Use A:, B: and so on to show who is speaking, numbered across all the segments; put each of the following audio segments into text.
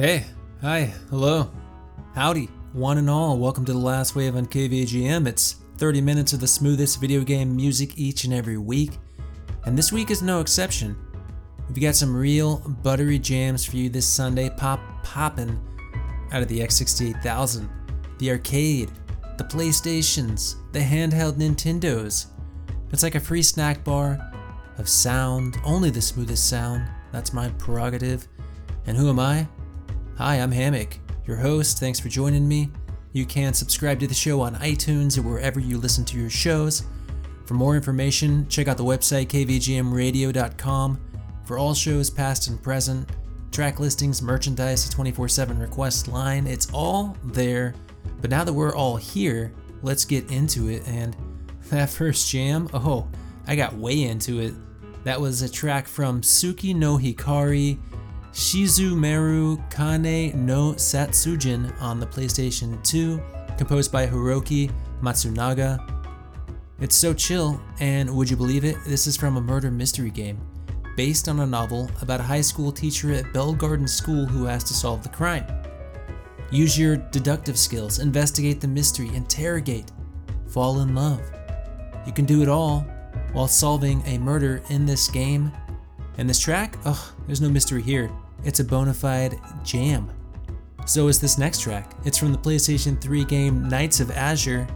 A: Hey, hi, hello, howdy, one and all. Welcome to the last wave on KVGM. It's 30 minutes of the smoothest video game music each and every week, and this week is no exception. We've got some real buttery jams for you this Sunday, pop poppin' out of the X68000, the arcade, the PlayStations, the handheld Nintendos. It's like a free snack bar of sound, only the smoothest sound. That's my prerogative. And who am I? Hi, I'm Hammock, your host. Thanks for joining me. You can subscribe to the show on iTunes or wherever you listen to your shows. For more information, check out the website kvgmradio.com for all shows past and present, track listings, merchandise, 24 7 request line. It's all there. But now that we're all here, let's get into it. And that first jam, oh, I got way into it. That was a track from Tsuki no Hikari Shizumeru Kane no Satsujin on the PlayStation 2, composed by Hiroki Matsunaga. It's so chill, and would you believe it? This is from a murder mystery game, based on a novel about a high school teacher at Bell Garden School who has to solve the crime. Use your deductive skills, investigate the mystery, interrogate, fall in love. You can do it all while solving a murder in this game. And this track, ugh, there's no mystery here. It's a bona fide jam. So is this next track. It's from the PlayStation 3 game Knights of Azure.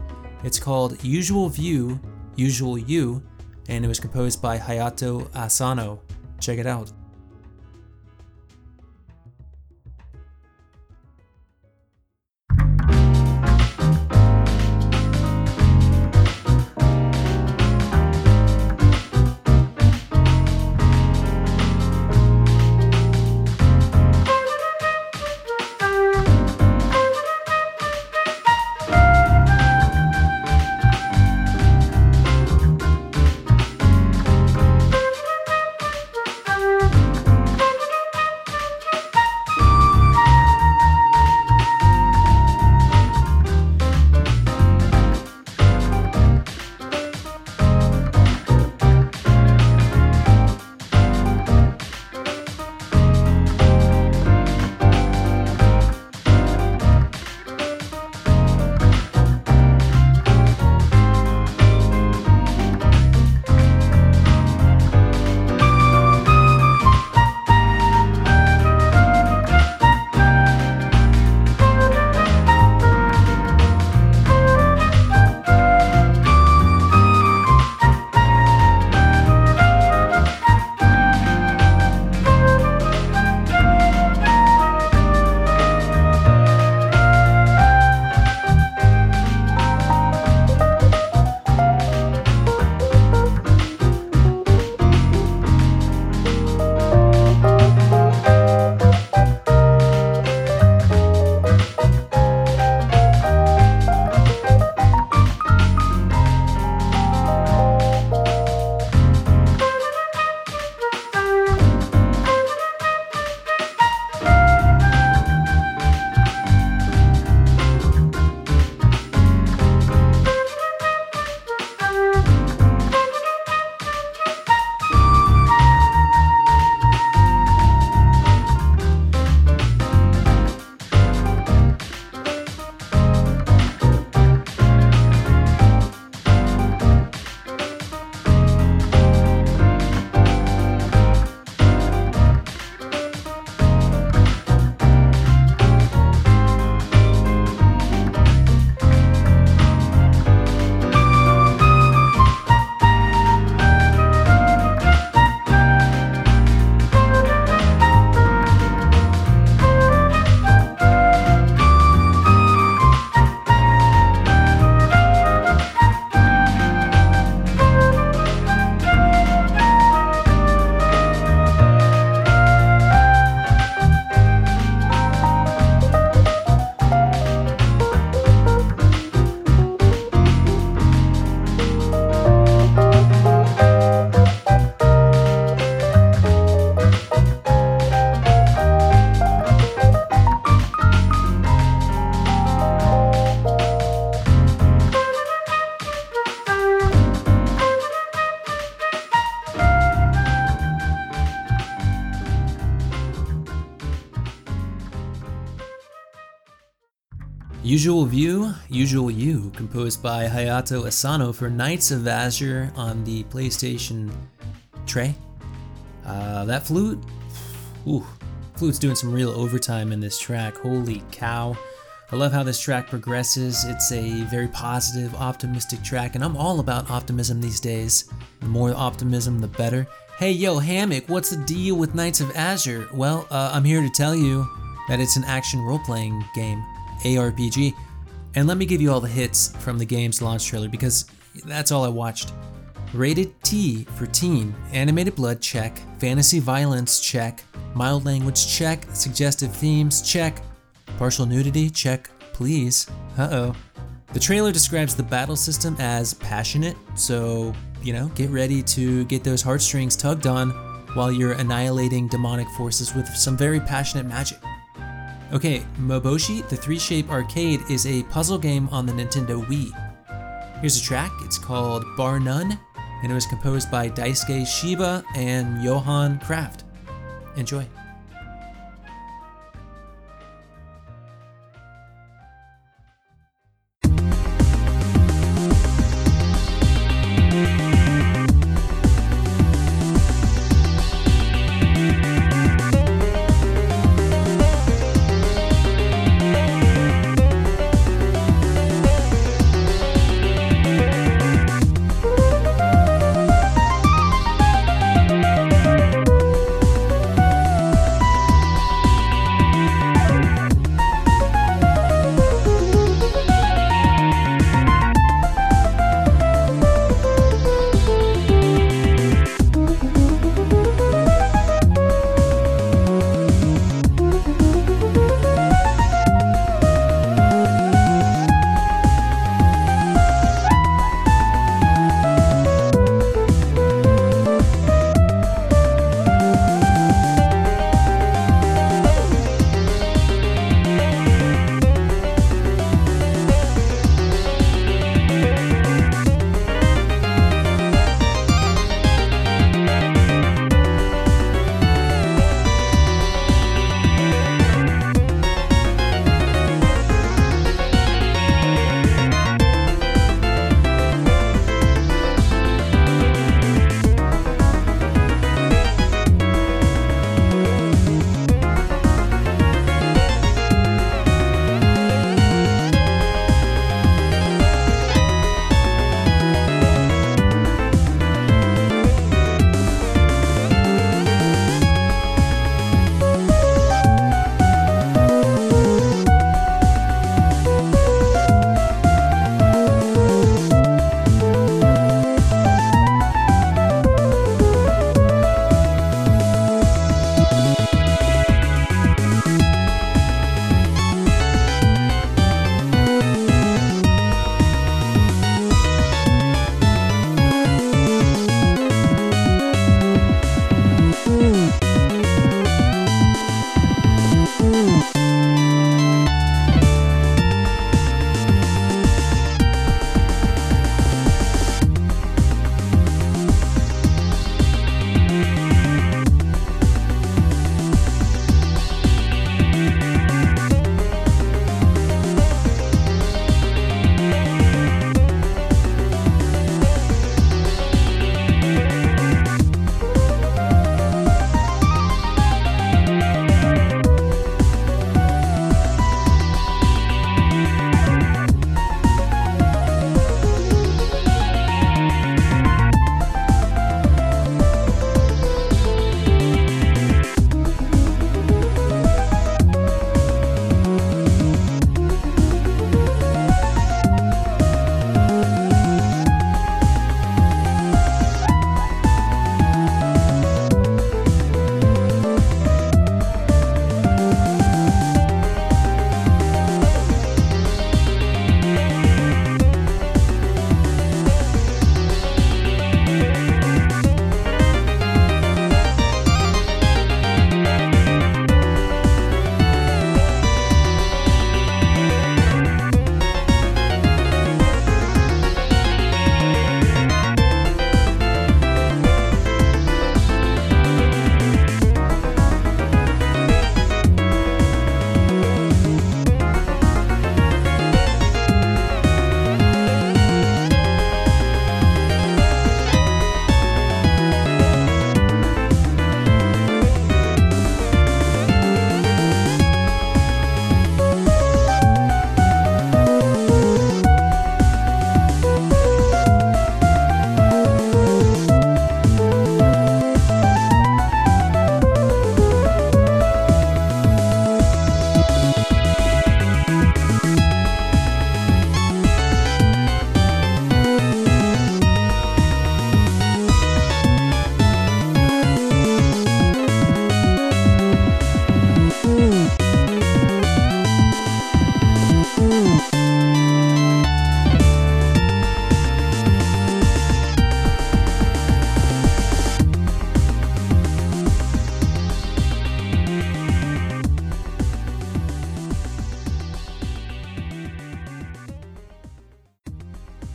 A: It's called Usual View, Usual You, and it was composed by Hayato Asano. Check it out. Usual View, Usual You, composed by Hayato Asano for Knights of Azure on the PlayStation 3. Uh, that flute, ooh, flute's doing some real overtime in this track. Holy cow. I love how this track progresses. It's a very positive, optimistic track, and I'm all about optimism these days. The more optimism, the better. Hey, yo, Hammock, what's the deal with Knights of Azure? Well, uh, I'm here to tell you that it's an action role playing game. ARPG. And let me give you all the hits from the game's launch trailer because that's all I watched. Rated T for teen, animated blood check, fantasy violence check, mild language check, suggestive themes check, partial nudity check, please. Uh oh. The trailer describes the battle system as passionate, so, you know, get ready to get those heartstrings tugged on while you're annihilating demonic forces with some very passionate magic. Okay, Maboshi, the three shape arcade, is a puzzle game on the Nintendo Wii. Here's a track, it's called Bar None, and it was composed by Daisuke Shiba and Johan Kraft. Enjoy.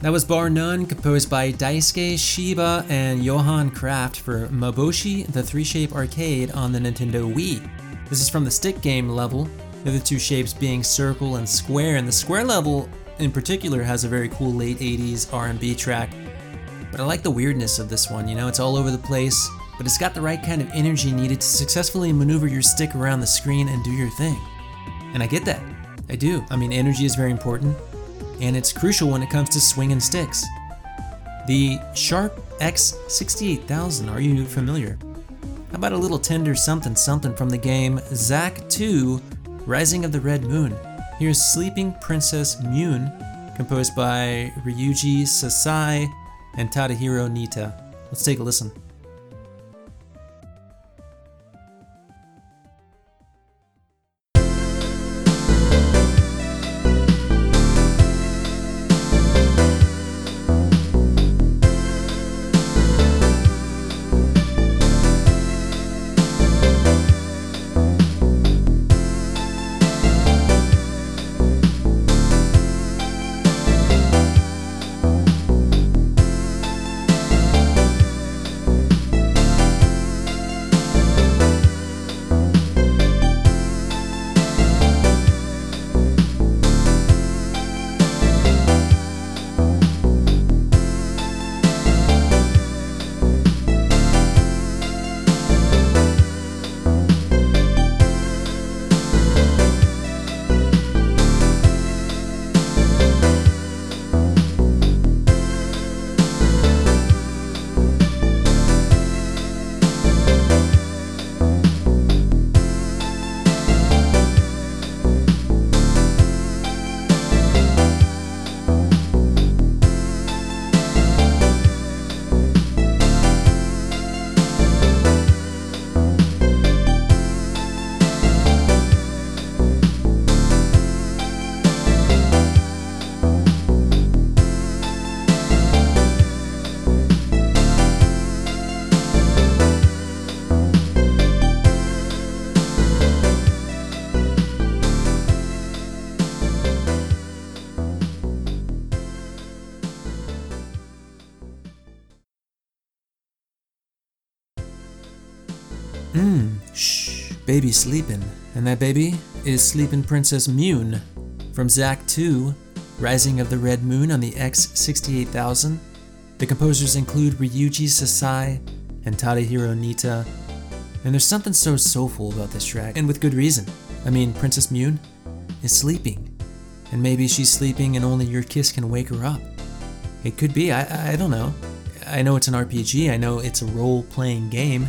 A: That was Bar None, composed by Daisuke Shiba and Johan Kraft for Maboshi, the three shape arcade on the Nintendo Wii. This is from the stick game level, the other two shapes being circle and square, and the square level in particular has a very cool late 80s R&B track. But I like the weirdness of this one, you know, it's all over the place, but it's got the right kind of energy needed to successfully maneuver your stick around the screen and do your thing. And I get that. I do. I mean, energy is very important, and it's crucial when it comes to swinging sticks. The Sharp X68000, are you familiar? How about a little tender something something from the game Zack 2 Rising of the Red Moon? Here's Sleeping Princess Mune, composed by Ryuji Sasai and Tadahiro Nita. Let's take a listen. Shh, baby sleeping. And that baby is Sleeping Princess Mune from Zack 2, Rising of the Red Moon on the X68000. The composers include Ryuji Sasai and Tadahiro Nita. And there's something so soulful about this track, and with good reason. I mean, Princess Mune is sleeping. And maybe she's sleeping and only your kiss can wake her up. It could be, I, I don't know. I know it's an RPG, I know it's a role playing game.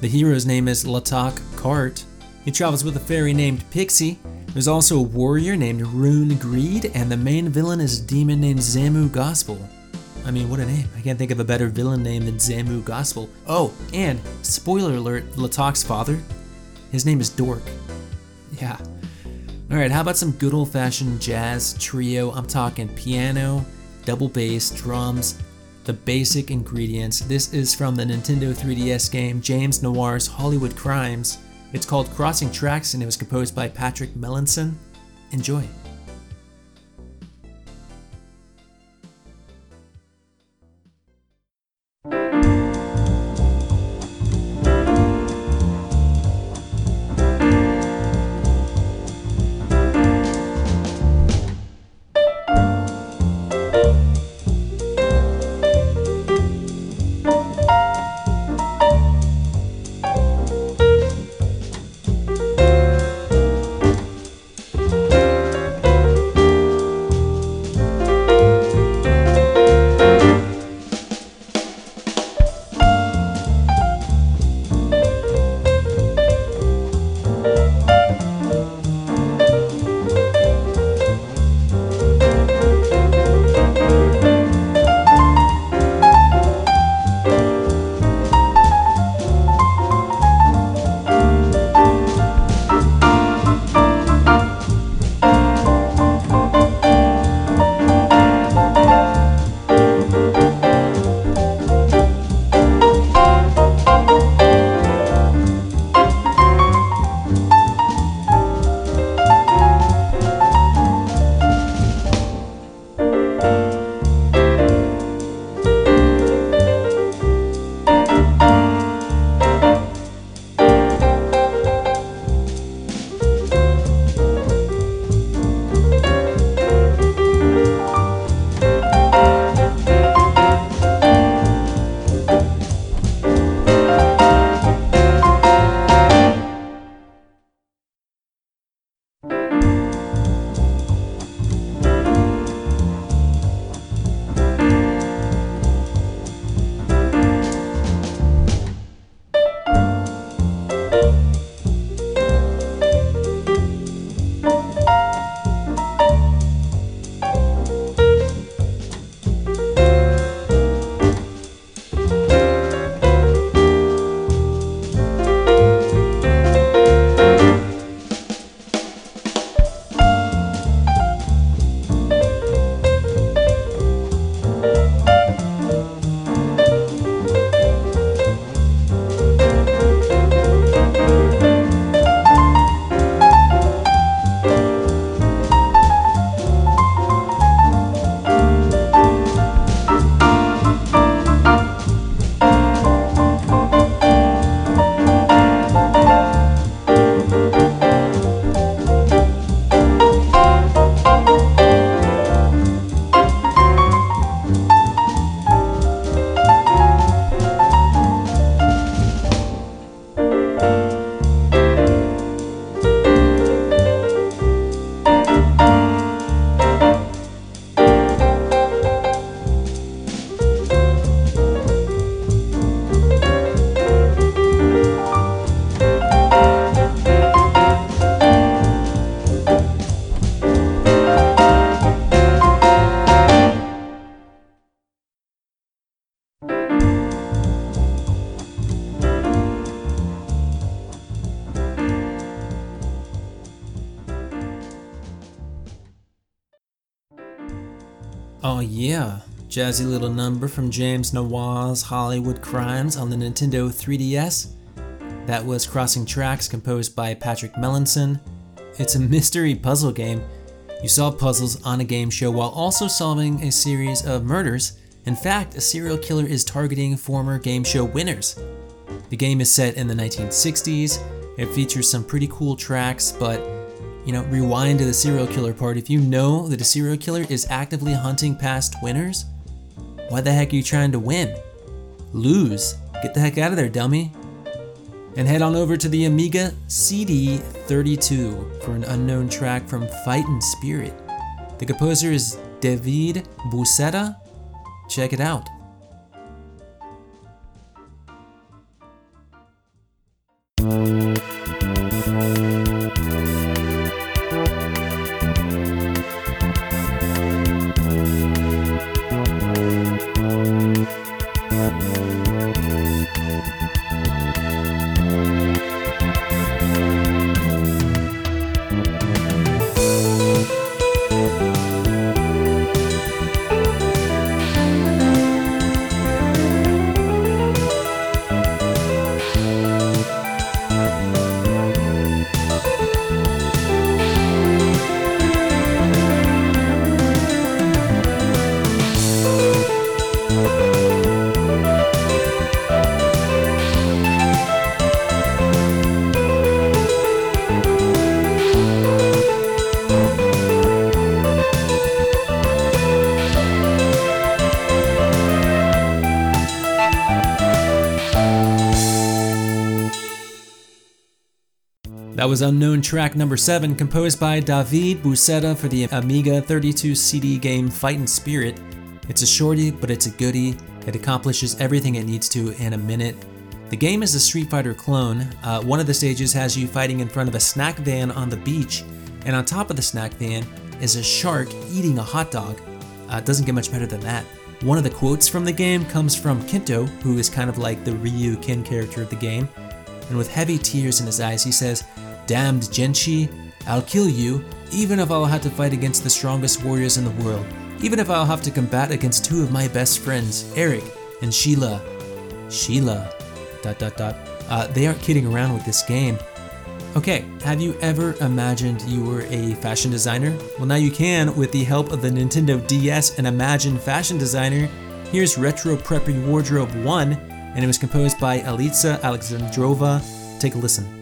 A: The hero's name is Latak Kart. He travels with a fairy named Pixie. There's also a warrior named Rune Greed, and the main villain is a demon named Zamu Gospel. I mean, what a name. I can't think of a better villain name than Zamu Gospel. Oh, and spoiler alert Latak's father, his name is Dork. Yeah. Alright, how about some good old fashioned jazz trio? I'm talking piano, double bass, drums, the basic ingredients. This is from the Nintendo 3DS game James Noir's Hollywood Crimes. It's called Crossing Tracks and it was composed by Patrick Melanson. Enjoy. Oh yeah, jazzy little number from James Noir's Hollywood Crimes on the Nintendo 3DS. That was Crossing Tracks, composed by Patrick Melanson. It's a mystery puzzle game. You solve puzzles on a game show while also solving a series of murders. In fact, a serial killer is targeting former game show winners. The game is set in the 1960s. It features some pretty cool tracks, but you know, rewind to the serial killer part. If you know that a serial killer is actively hunting past winners, why the heck are you trying to win? Lose. Get the heck out of there, dummy. And head on over to the Amiga CD32 for an unknown track from Fightin' Spirit. The composer is David Busetta. Check it out. That was Unknown track number 7, composed by David Busetta for the Amiga 32 CD game Fightin' Spirit. It's a shorty, but it's a goodie. It accomplishes everything it needs to in a minute. The game is a Street Fighter clone. Uh, one of the stages has you fighting in front of a snack van on the beach, and on top of the snack van is a shark eating a hot dog. Uh, it doesn't get much better than that. One of the quotes from the game comes from Kinto, who is kind of like the Ryu Kin character of the game. And with heavy tears in his eyes, he says, Damned Genshi, I'll kill you, even if I'll have to fight against the strongest warriors in the world. Even if I'll have to combat against two of my best friends, Eric and Sheila. Sheila. Dot dot dot. Uh, they aren't kidding around with this game. Okay, have you ever imagined you were a fashion designer? Well, now you can with the help of the Nintendo DS and Imagine Fashion Designer. Here's Retro Preppy Wardrobe 1, and it was composed by Alitza Alexandrova. Take a listen.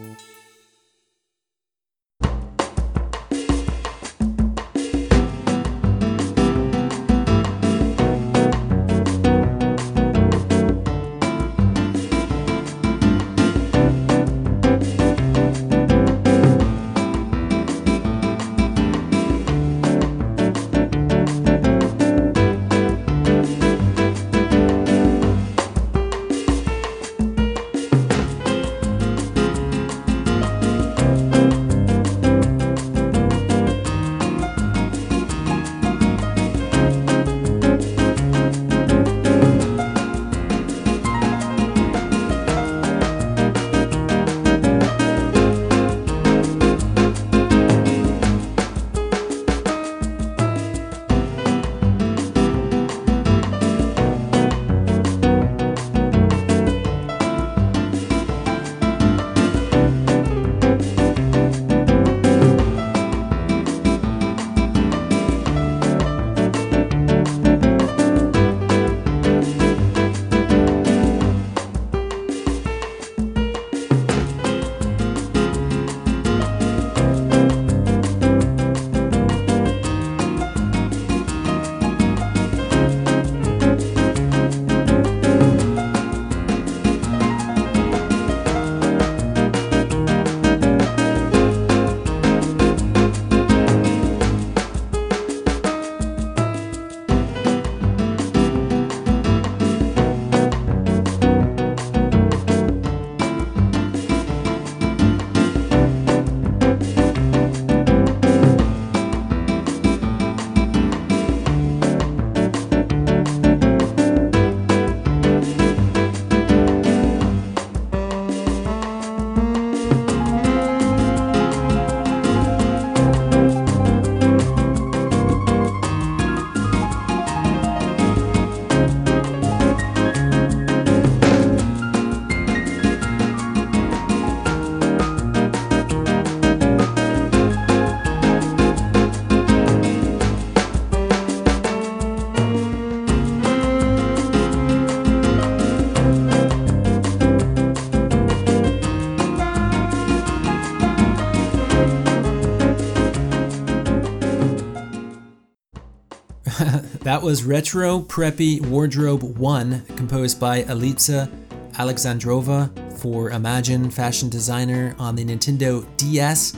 A: Was Retro Preppy Wardrobe 1, composed by Alitza Alexandrova for Imagine fashion designer on the Nintendo DS.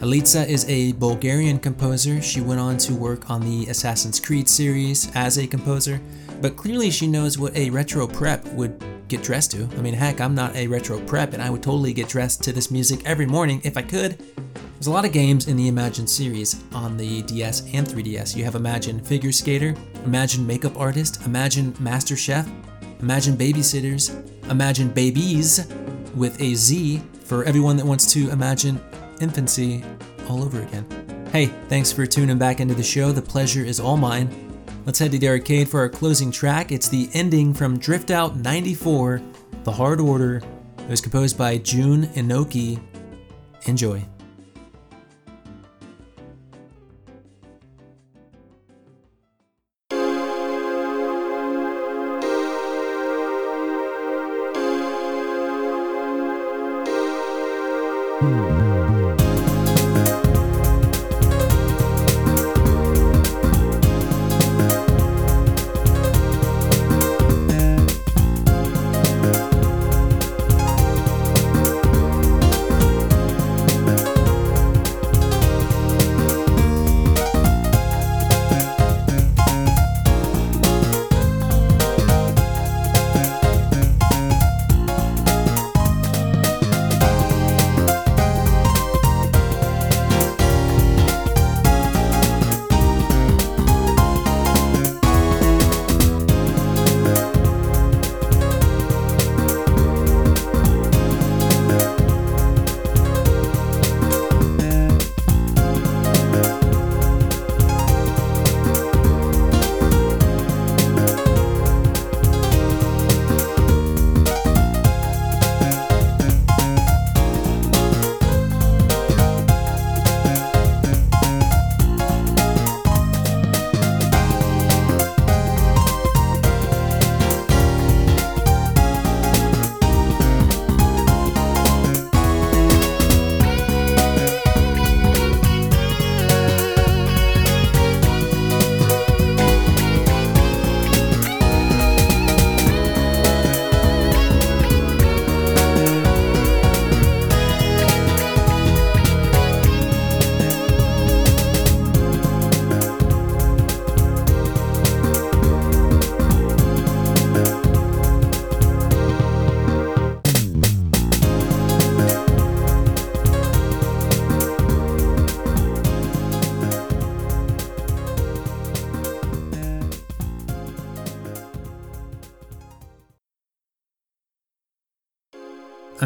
A: Alitza is a Bulgarian composer. She went on to work on the Assassin's Creed series as a composer, but clearly she knows what a retro prep would get dressed to. I mean, heck, I'm not a retro prep, and I would totally get dressed to this music every morning if I could. There's a lot of games in the Imagine series on the DS and 3DS. You have Imagine Figure Skater, Imagine Makeup Artist, Imagine Master Chef, Imagine Babysitters, Imagine Babyz with a Z for everyone that wants to imagine infancy all over again. Hey, thanks for tuning back into the show. The pleasure is all mine. Let's head to the arcade for our closing track. It's the ending from Drift Out 94, The Hard Order. It was composed by June Inoki. Enjoy.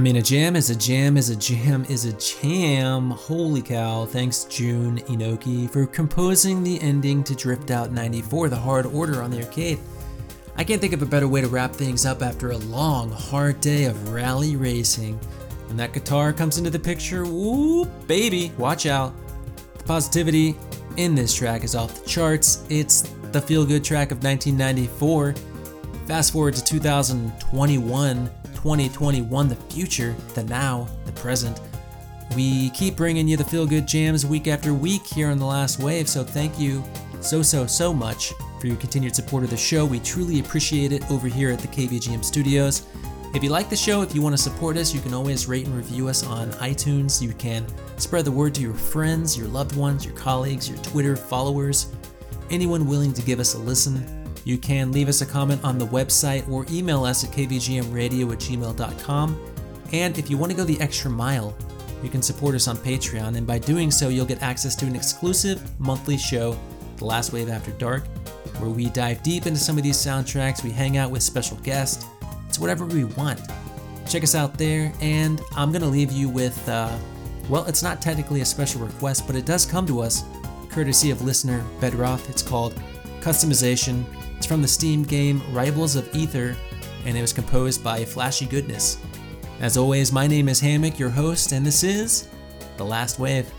A: I mean, a jam is a jam is a jam is a jam. Holy cow. Thanks, June Inoki, for composing the ending to Drift Out 94, the hard order on the arcade. I can't think of a better way to wrap things up after a long, hard day of rally racing. When that guitar comes into the picture, whoop, baby, watch out. The positivity in this track is off the charts. It's the feel good track of 1994. Fast forward to 2021 2021, the future, the now, the present. We keep bringing you the feel good jams week after week here on The Last Wave, so thank you so, so, so much for your continued support of the show. We truly appreciate it over here at the KVGM studios. If you like the show, if you want to support us, you can always rate and review us on iTunes. You can spread the word to your friends, your loved ones, your colleagues, your Twitter followers, anyone willing to give us a listen. You can leave us a comment on the website or email us at kvgmradio at gmail.com. And if you want to go the extra mile, you can support us on Patreon, and by doing so, you'll get access to an exclusive monthly show, The Last Wave After Dark, where we dive deep into some of these soundtracks, we hang out with special guests. It's whatever we want. Check us out there, and I'm going to leave you with, uh, well, it's not technically a special request, but it does come to us courtesy of listener Bedroth. It's called Customization it's from the Steam game Rivals of Aether, and it was composed by Flashygoodness. As always, my name is Hammock, your host, and this is The Last Wave.